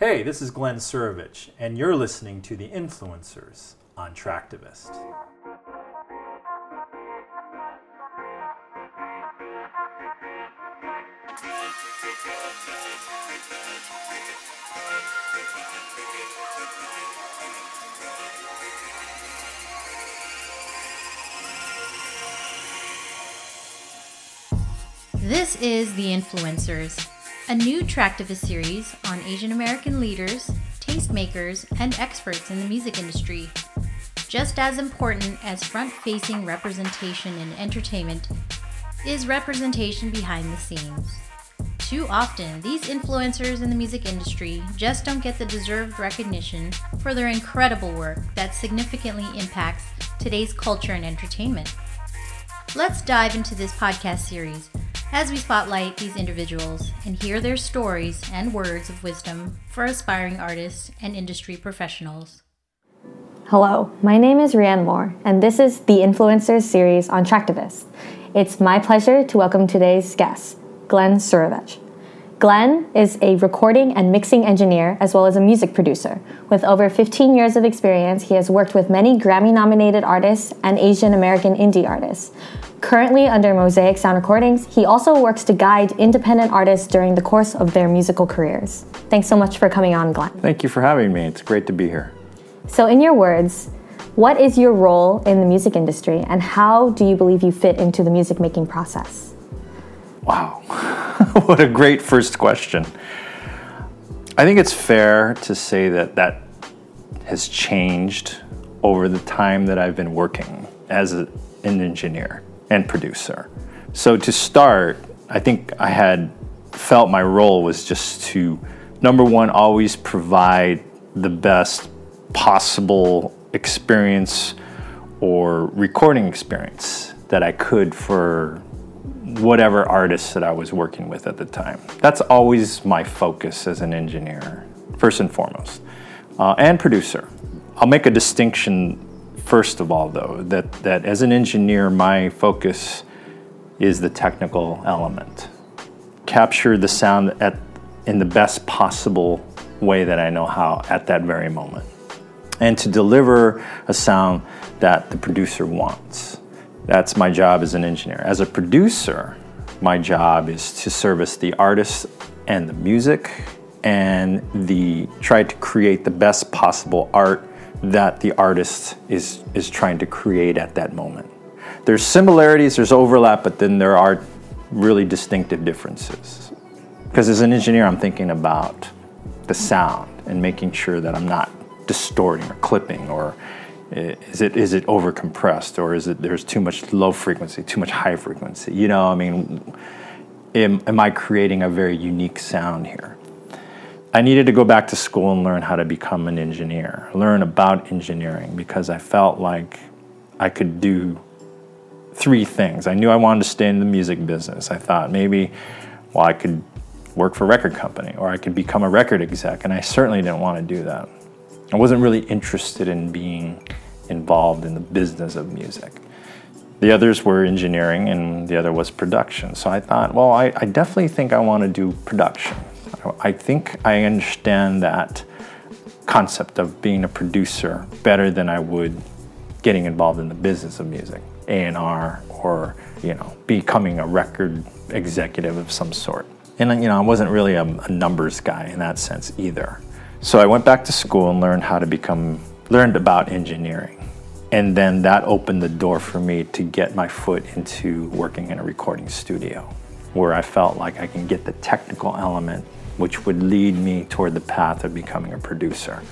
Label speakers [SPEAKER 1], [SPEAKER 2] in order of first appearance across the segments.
[SPEAKER 1] Hey, this is Glenn Suravech, and you're listening to The Influencers on Traktivist.
[SPEAKER 2] This is The Influencers, a new Traktivist series on Asian American leaders, tastemakers, and experts in the music industry. Just as important as front facing representation in entertainment is representation behind the scenes. Too often, these influencers in the music industry just don't get the deserved recognition for their incredible work that significantly impacts today's culture and entertainment. Let's dive into this podcast series as we spotlight these individuals and hear their stories and words of wisdom for aspiring artists and industry professionals.
[SPEAKER 3] Hello, my name is Rhian Moore, and this is the Influencers series on Traktivist. It's my pleasure to welcome today's guest, Glenn Suravech. Glenn is a recording and mixing engineer as well as a music producer. With over 15 years of experience, he has worked with many Grammy nominated artists and Asian American indie artists. Currently under Mosaic Sound Recordings, he also works to guide independent artists during the course of their musical careers. Thanks so much for coming on, Glenn.
[SPEAKER 4] Thank you for having me. It's great to be here.
[SPEAKER 3] So, in your words, what is your role in the music industry and how do you believe you fit into the music making process?
[SPEAKER 4] Wow, what a great first question. I think it's fair to say that that has changed over the time that I've been working as a, an engineer and producer. So to start, I think I had felt my role was just to, number one, always provide the best possible experience or recording experience that I could for whatever artists that I was working with at the time. That's always my focus as an engineer, first and foremost, uh, and producer. I'll make a distinction first of all, though, that, that as an engineer, my focus is the technical element. Capture the sound at, in the best possible way that I know how at that very moment. And to deliver a sound that the producer wants. That's my job as an engineer. As a producer, my job is to service the artist and the music and the try to create the best possible art that the artist is, is trying to create at that moment. There's similarities, there's overlap, but then there are really distinctive differences. Because as an engineer, I'm thinking about the sound and making sure that I'm not distorting or clipping or is it is it over compressed or is it there's too much low frequency, too much high frequency? You know, I mean, am, am I creating a very unique sound here? I needed to go back to school and learn how to become an engineer, learn about engineering because I felt like I could do three things. I knew I wanted to stay in the music business. I thought maybe, well, I could work for a record company or I could become a record exec, and I certainly didn't want to do that. I wasn't really interested in being involved in the business of music. The others were engineering, and the other was production. So I thought, well, I, I definitely think I want to do production. I think I understand that concept of being a producer better than I would getting involved in the business of music, A&R, or you know, becoming a record executive of some sort. And you know, I wasn't really a, a numbers guy in that sense either. So I went back to school and learned how to become, learned about engineering. And then that opened the door for me to get my foot into working in a recording studio where I felt like I can get the technical element which would lead me toward the path of becoming a producer.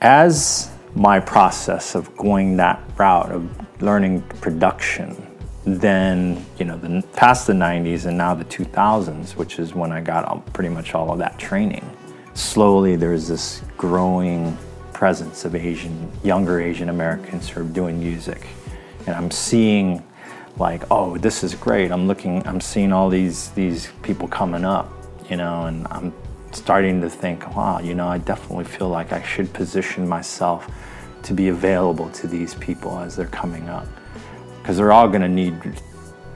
[SPEAKER 4] As my process of going that route of learning production, then you know, the, past the 90s and now the 2000s, which is when I got all, pretty much all of that training. Slowly, there's this growing presence of Asian, younger Asian Americans who are doing music, and I'm seeing like, oh, this is great. I'm looking, I'm seeing all these these people coming up you know, and I'm starting to think, wow, you know, I definitely feel like I should position myself to be available to these people as they're coming up. Because they're all going to need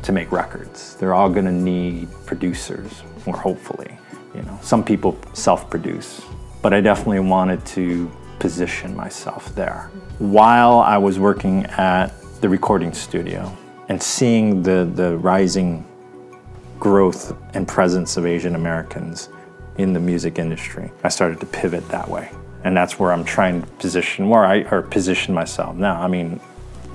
[SPEAKER 4] to make records. They're all going to need producers, or hopefully, you know. Some people self-produce, but I definitely wanted to position myself there. While I was working at the recording studio and seeing the, the rising growth and presence of Asian Americans in the music industry, I started to pivot that way. And that's where I'm trying to position where I or position myself now. I mean,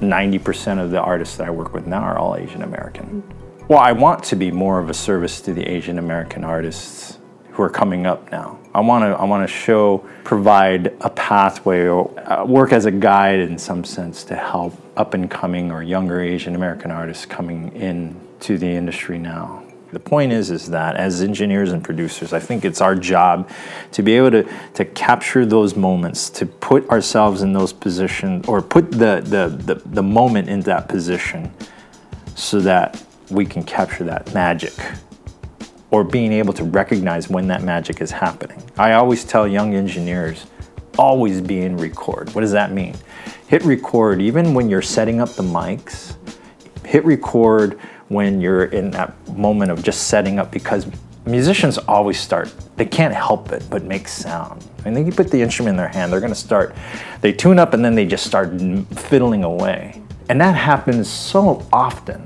[SPEAKER 4] 90% of the artists that I work with now are all Asian American. Well, I want to be more of a service to the Asian American artists who are coming up now. I want to I want to show provide a pathway or uh, work as a guide in some sense to help up and coming or younger Asian American artists coming in to the industry now. The point is is that as engineers and producers, I think it's our job to be able to, to capture those moments, to put ourselves in those positions or put the, the, the, the moment in that position so that we can capture that magic or being able to recognize when that magic is happening. I always tell young engineers, always be in record. What does that mean? Hit record even when you're setting up the mics. Hit record when you're in that moment of just setting up because musicians always start they can't help it but make sound I mean, you put the instrument in their hand they're going to start they tune up and then they just start fiddling away and that happens so often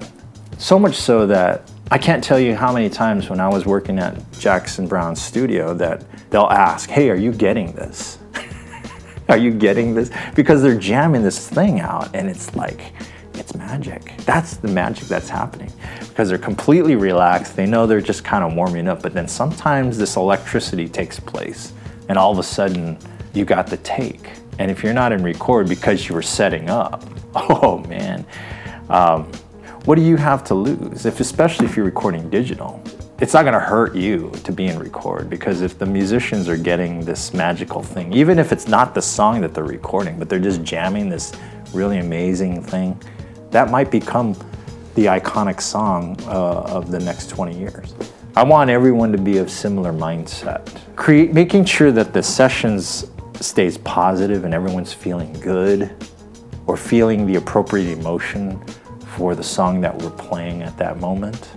[SPEAKER 4] so much so that I can't tell you how many times when I was working at Jackson Browne's studio that they'll ask, "Hey, are you getting this? are you getting this?" Because they're jamming this thing out, and it's like, it's magic. That's the magic that's happening because they're completely relaxed. They know they're just kind of warming up, but then sometimes this electricity takes place, and all of a sudden you got the take. And if you're not in record because you were setting up, oh man. Um, what do you have to lose? If especially if you're recording digital, it's not going to hurt you to be in record because if the musicians are getting this magical thing, even if it's not the song that they're recording, but they're just jamming this really amazing thing, that might become the iconic song uh, of the next 20 years. I want everyone to be of similar mindset. Create, making sure that the sessions stays positive and everyone's feeling good or feeling the appropriate emotion for the song that we're playing at that moment.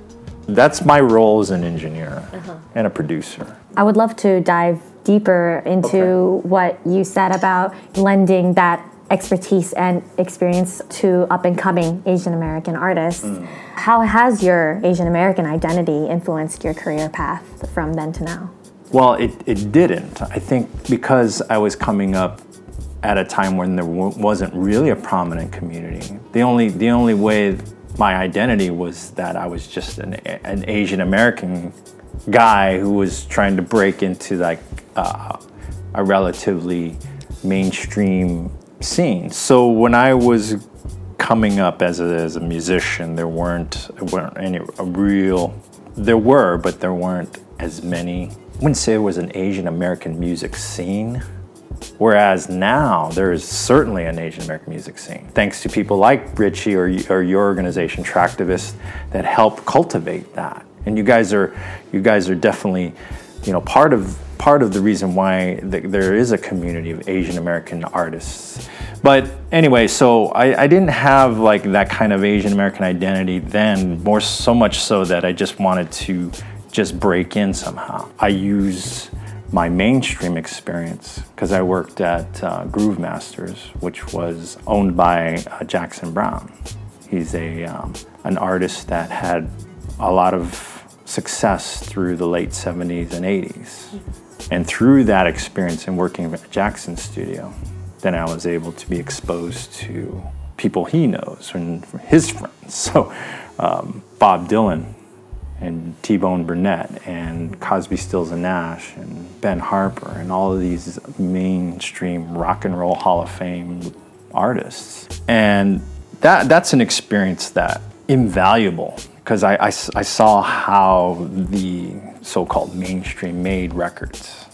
[SPEAKER 4] That's my role as an engineer uh-huh. and a producer.
[SPEAKER 3] I would love to dive deeper into okay. what you said about lending that expertise and experience to up and coming Asian American artists. Mm. How has your Asian American identity influenced your career path from then to now?
[SPEAKER 4] Well, it, it didn't. I think because I was coming up at a time when there w- wasn't really a prominent community. The only the only way my identity was that I was just an, an Asian American guy who was trying to break into like uh, a relatively mainstream scene. So when I was coming up as a, as a musician, there weren't weren't any real. There were, but there weren't as many. I wouldn't say it was an Asian American music scene Whereas now there is certainly an Asian American music scene, thanks to people like Richie or, or your organization, Traktivist, that help cultivate that. And you guys are, you guys are definitely, you know, part of part of the reason why the, there is a community of Asian American artists. But anyway, so I, I, didn't have like that kind of Asian American identity then, more so much so that I just wanted to just break in somehow. I use my mainstream experience because I worked at uh, Groove Masters, which was owned by uh, Jackson Browne. He's a um, an artist that had a lot of success through the late 70s and 80s. And through that experience and working at Jackson's studio, then I was able to be exposed to people he knows and his friends. So um, Bob Dylan and T Bone Burnett and Crosby, Stills and Nash and Ben Harper and all of these mainstream rock and roll Hall of Fame artists. And that, that's an experience that invaluable because I, I, I saw how the so-called mainstream made records.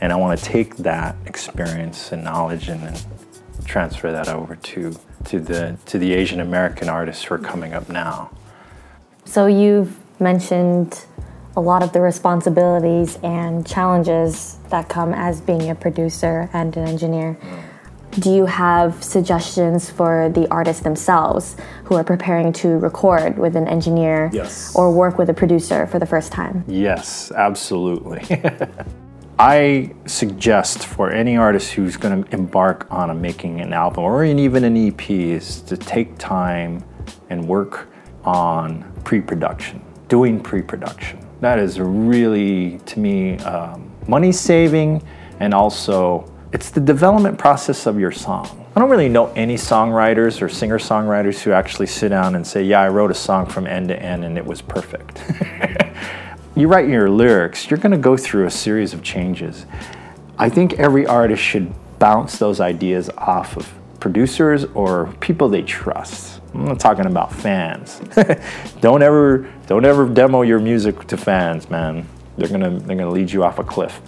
[SPEAKER 4] And I want to take that experience and knowledge and, and transfer that over to, to, the, to the Asian American artists who are coming up now.
[SPEAKER 3] So you've mentioned a lot of the responsibilities and challenges that come as being a producer and an engineer. Do you have suggestions for the artists themselves who are preparing to record with an engineer
[SPEAKER 4] yes.
[SPEAKER 3] or work with a producer for the first time?
[SPEAKER 4] Yes, absolutely. I suggest for any artist who's going to embark on a, making an album or even an EP is to take time and work on pre-production, doing pre-production. That is really, to me, um, money saving, and also it's the development process of your song. I don't really know any songwriters or singer songwriters who actually sit down and say, Yeah, I wrote a song from end to end and it was perfect. you write your lyrics, you're going to go through a series of changes. I think every artist should bounce those ideas off of producers or people they trust. I'm not talking about fans. don't ever don't ever demo your music to fans, man. They're gonna they're gonna lead you off a cliff.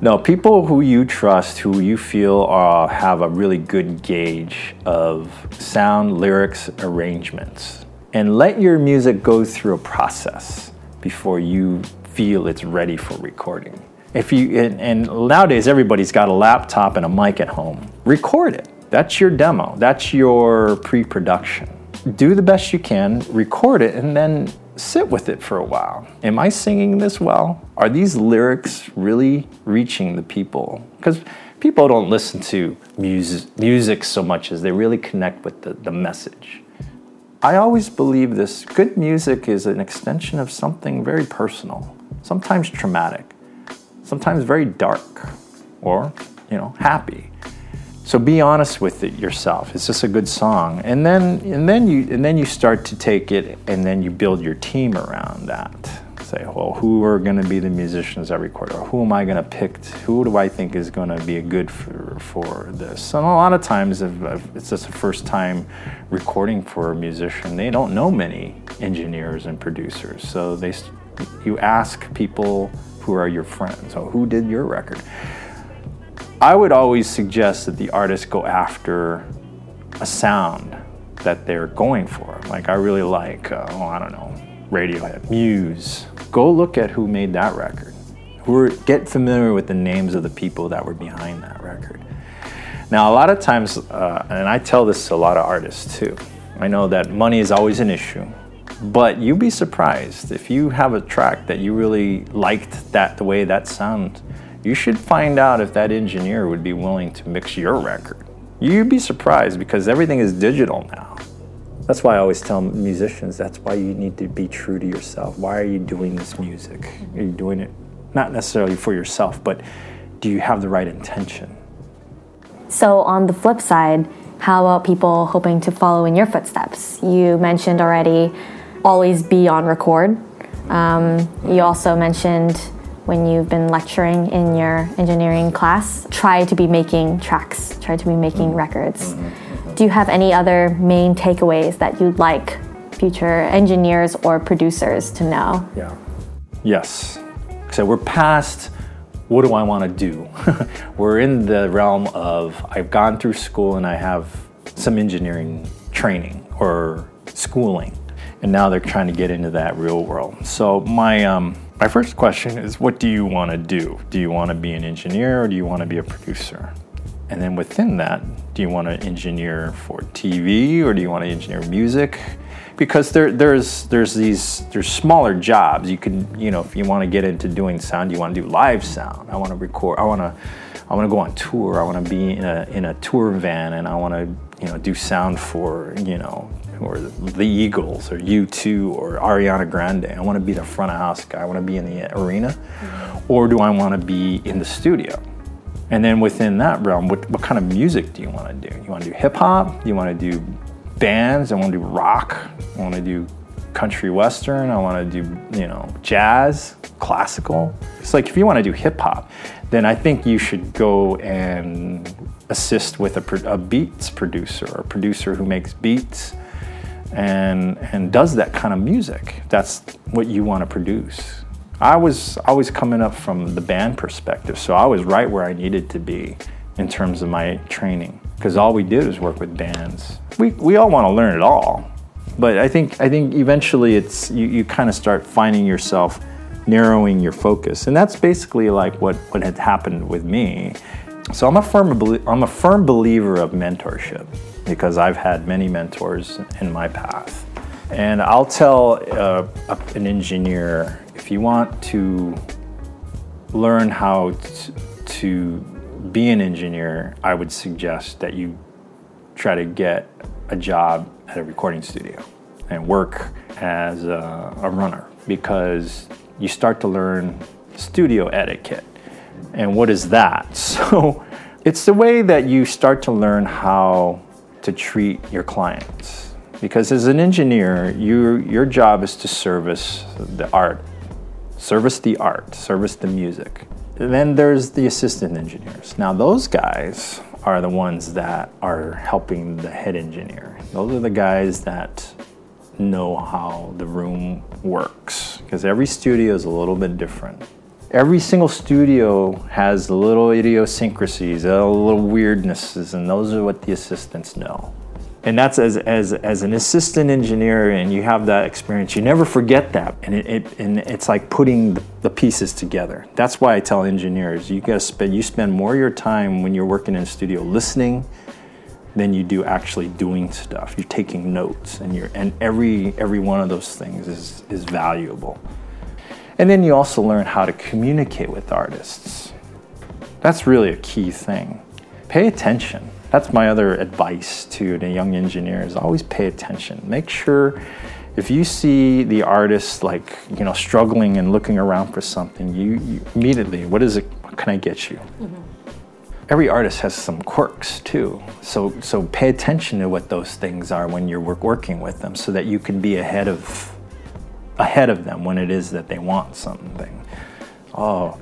[SPEAKER 4] No, people who you trust, who you feel uh, have a really good gauge of sound, lyrics, arrangements, and let your music go through a process before you feel it's ready for recording. If you and, and nowadays everybody's got a laptop and a mic at home. Record it. That's your demo. That's your pre-production. Do the best you can, record it, and then sit with it for a while. Am I singing this well? Are these lyrics really reaching the people? Because people don't listen to music, music so much as they really connect with the, the message. I always believe this good music is an extension of something very personal, sometimes traumatic, sometimes very dark, or, you know, happy. So be honest with it yourself. Is this a good song? And then and then you and then you start to take it and then you build your team around that. Say, well, who are going to be the musicians record? Or who am I going to pick? Who do I think is going to be a good for, for this? And a lot of times, if, if it's just the first time recording for a musician, they don't know many engineers and producers. So they, you ask people who are your friends. So who did your record? I would always suggest that the artist go after a sound that they're going for. Like I really like, uh, oh, I don't know, Radiohead, Muse. Go look at who made that record. Who are, get familiar with the names of the people that were behind that record. Now, a lot of times, uh, and I tell this to a lot of artists too. I know that money is always an issue, but you'd be surprised if you have a track that you really liked that the way that sound you should find out if that engineer would be willing to mix your record. You'd be surprised because everything is digital now. That's why I always tell musicians that's why you need to be true to yourself. Why are you doing this music? Are you doing it not necessarily for yourself, but do you have the right intention?
[SPEAKER 3] So, on the flip side, how about people hoping to follow in your footsteps? You mentioned already always be on record. Um, you also mentioned when you've been lecturing in your engineering class, try to be making tracks, try to be making mm-hmm. records. Mm-hmm. Mm-hmm. Do you have any other main takeaways that you'd like future engineers or producers to know?
[SPEAKER 4] Yeah. Yes. So we're past what do I want to do? we're in the realm of I've gone through school and I have some engineering training or schooling, and now they're trying to get into that real world. So my um, my first question is what do you want to do? Do you want to be an engineer or do you want to be a producer? And then within that, do you want to engineer for TV or do you want to engineer music? Because there, there's there's these there's smaller jobs. You can you know if you want to get into doing sound, you want to do live sound. I want to record. I want to I want to go on tour. I want to be in a in a tour van and I want to you know do sound for you know or the Eagles or U2 or Ariana Grande. I want to be the front of house guy. I want to be in the arena. Mm-hmm. Or do I want to be in the studio? And then within that realm, what, what kind of music do you want to do? You want to do hip hop? You want to do bands? I want to do rock. I want to do country western. I want to do, you know, jazz, classical. It's like if you want to do hip hop, then I think you should go and assist with a, a beats producer, a producer who makes beats and and does that kind of music. That's what you want to produce. I was always coming up from the band perspective, so I was right where I needed to be in terms of my training because all we did was work with bands. We we all want to learn it all, but I think I think eventually it's you, you kind of start finding yourself narrowing your focus, and that's basically like what what had happened with me. So I'm a firm I'm a firm believer of mentorship because I've had many mentors in my path. And I'll tell uh, an engineer if you want to learn how t- to be an engineer, I would suggest that you try to get a job at a recording studio and work as a, a runner because you start to learn studio etiquette. And what is that? So it's the way that you start to learn how to treat your clients. Because as an engineer, you, your job is to service the art, service the art, service the music. And then there's the assistant engineers. Now, those guys are the ones that are helping the head engineer. Those are the guys that know how the room works because every studio is a little bit different. Every single studio has little idiosyncrasies, uh, little weirdnesses, and those are what the assistants know. And that's as, as, as an assistant engineer, and you have that experience, you never forget that. And, it, it and it's like putting the, pieces together. That's why I tell engineers you spend, you spend more of your time when you're working in a studio listening than you do actually doing stuff. You're taking notes, and you're and every every one of those things is is valuable. And then you also learn how to communicate with artists. That's really a key thing. Pay attention. That's my other advice to the young engineers. Always pay attention. Make sure if you see the artist like you know struggling and looking around for something, you, you immediately what is it? What can I get you? Mm-hmm every artist has some quirks too. So so pay attention to what those things are when you're work, working with them, so that you can be ahead of ahead of them when it is that they want something. Oh,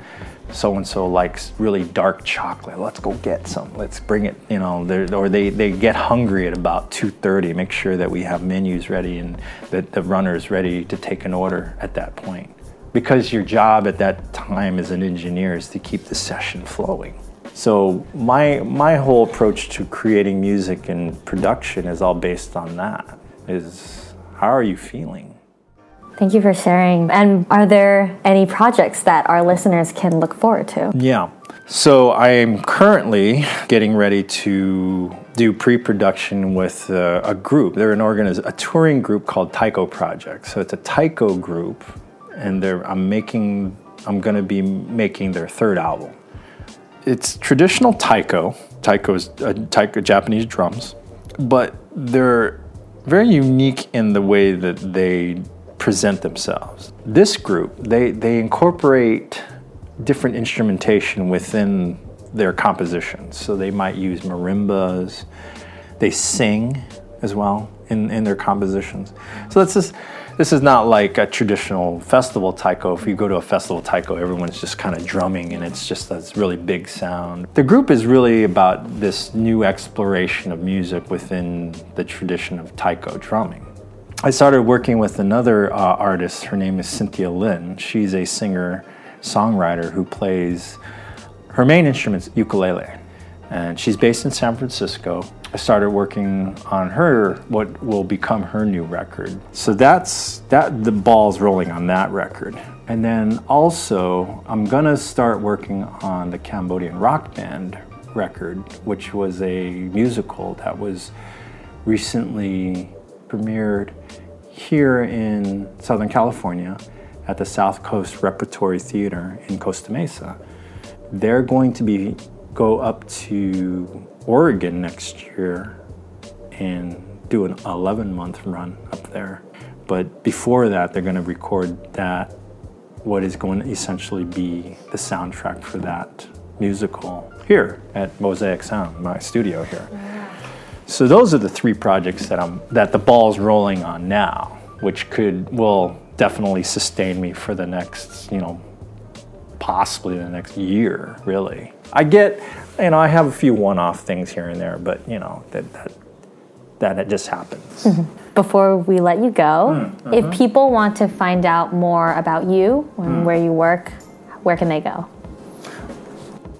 [SPEAKER 4] so and so likes really dark chocolate. Let's go get some. Let's bring it. You know, or they they get hungry at about 2:30. Make sure that we have menus ready and that the runner is ready to take an order at that point. Because your job at that time as an engineer is to keep the session flowing. So my my whole approach to creating music and production is all based on that. Is how are you feeling?
[SPEAKER 3] Thank you for sharing. And are there any projects that our listeners can look forward to?
[SPEAKER 4] Yeah. So I am currently getting ready to do pre-production with a, a group. They're an organiz- a touring group called Taiko Project. So it's a Taiko group, and I'm making I'm going to be making their third album it's traditional taiko. Taiko is uh, taiko, Japanese drums, but they're very unique in the way that they present themselves. This group, they, they incorporate different instrumentation within their compositions. So they might use marimbas, they sing as well in, in their compositions. So that's just this is not like a traditional festival taiko. If you go to a festival taiko, everyone's just kind of drumming and it's just this really big sound. The group is really about this new exploration of music within the tradition of taiko drumming. I started working with another uh, artist. Her name is Cynthia Lin. She's a singer songwriter who plays her main instrument is ukulele. And she's based in San Francisco. I started working on her what will become her new record. So that's that the ball's rolling on that record. And then also I'm gonna start working on the Cambodian rock band record, which was a musical that was recently premiered here in Southern California at the South Coast Repertory Theater in Costa Mesa. They're going to be go up to Oregon next year and do an 11 month run up there. But before that, they're going to record that, what is going to essentially be the soundtrack for that musical here at Mosaic Sound, my studio here. So those are the three projects that I'm that the ball's rolling on now, which could will definitely sustain me for the next, you know, possibly the next year, really. I get, you know, I have a few one-off things here and there, but you know that that that it just happens.
[SPEAKER 3] Mm-hmm. Before we let you go, mm-hmm. if people want to find out more about you and mm. where you work, where can they go?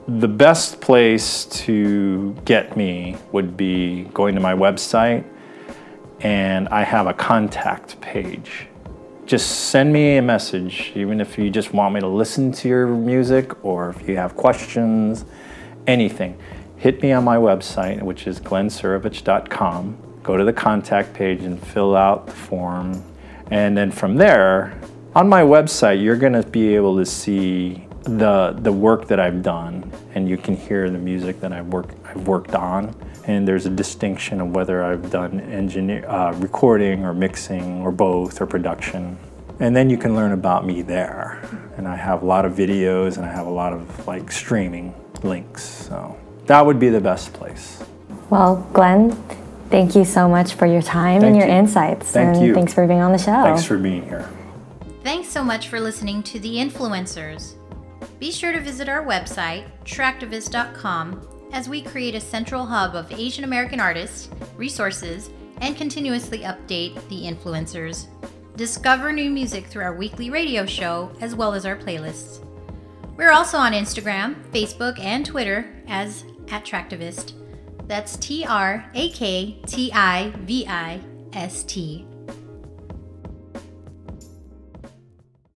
[SPEAKER 4] The best place to get me would be going to my website, and I have a contact page just send me a message, even if you just want me to listen to your music or if you have questions, anything. Hit me on my website, which is glennsuravech.com. Go to the contact page and fill out the form. And then from there, on my website, you're going to be able to see the the work that I've done, and you can hear the music that I've worked I've worked on, and there's a distinction of whether I've done engineer uh, recording or mixing or both or production, and then you can learn about me there. And I have a lot of videos, and I have a lot of like streaming links. So that would be the best place.
[SPEAKER 3] Well, Glenn, thank you so much for your time
[SPEAKER 4] Thank
[SPEAKER 3] and your
[SPEAKER 4] you.
[SPEAKER 3] insights.
[SPEAKER 4] Thank
[SPEAKER 3] and
[SPEAKER 4] you.
[SPEAKER 3] thanks for being on the show.
[SPEAKER 4] Thanks for being here.
[SPEAKER 2] Thanks so much for listening to The Influencers. Be sure to visit our website, traktivist.com, as we create a central hub of Asian American artists, resources, and continuously update the influencers. Discover new music through our weekly radio show as well as our playlists. We're also on Instagram, Facebook, and Twitter as at Traktivist. That's T R A K T I V I S T.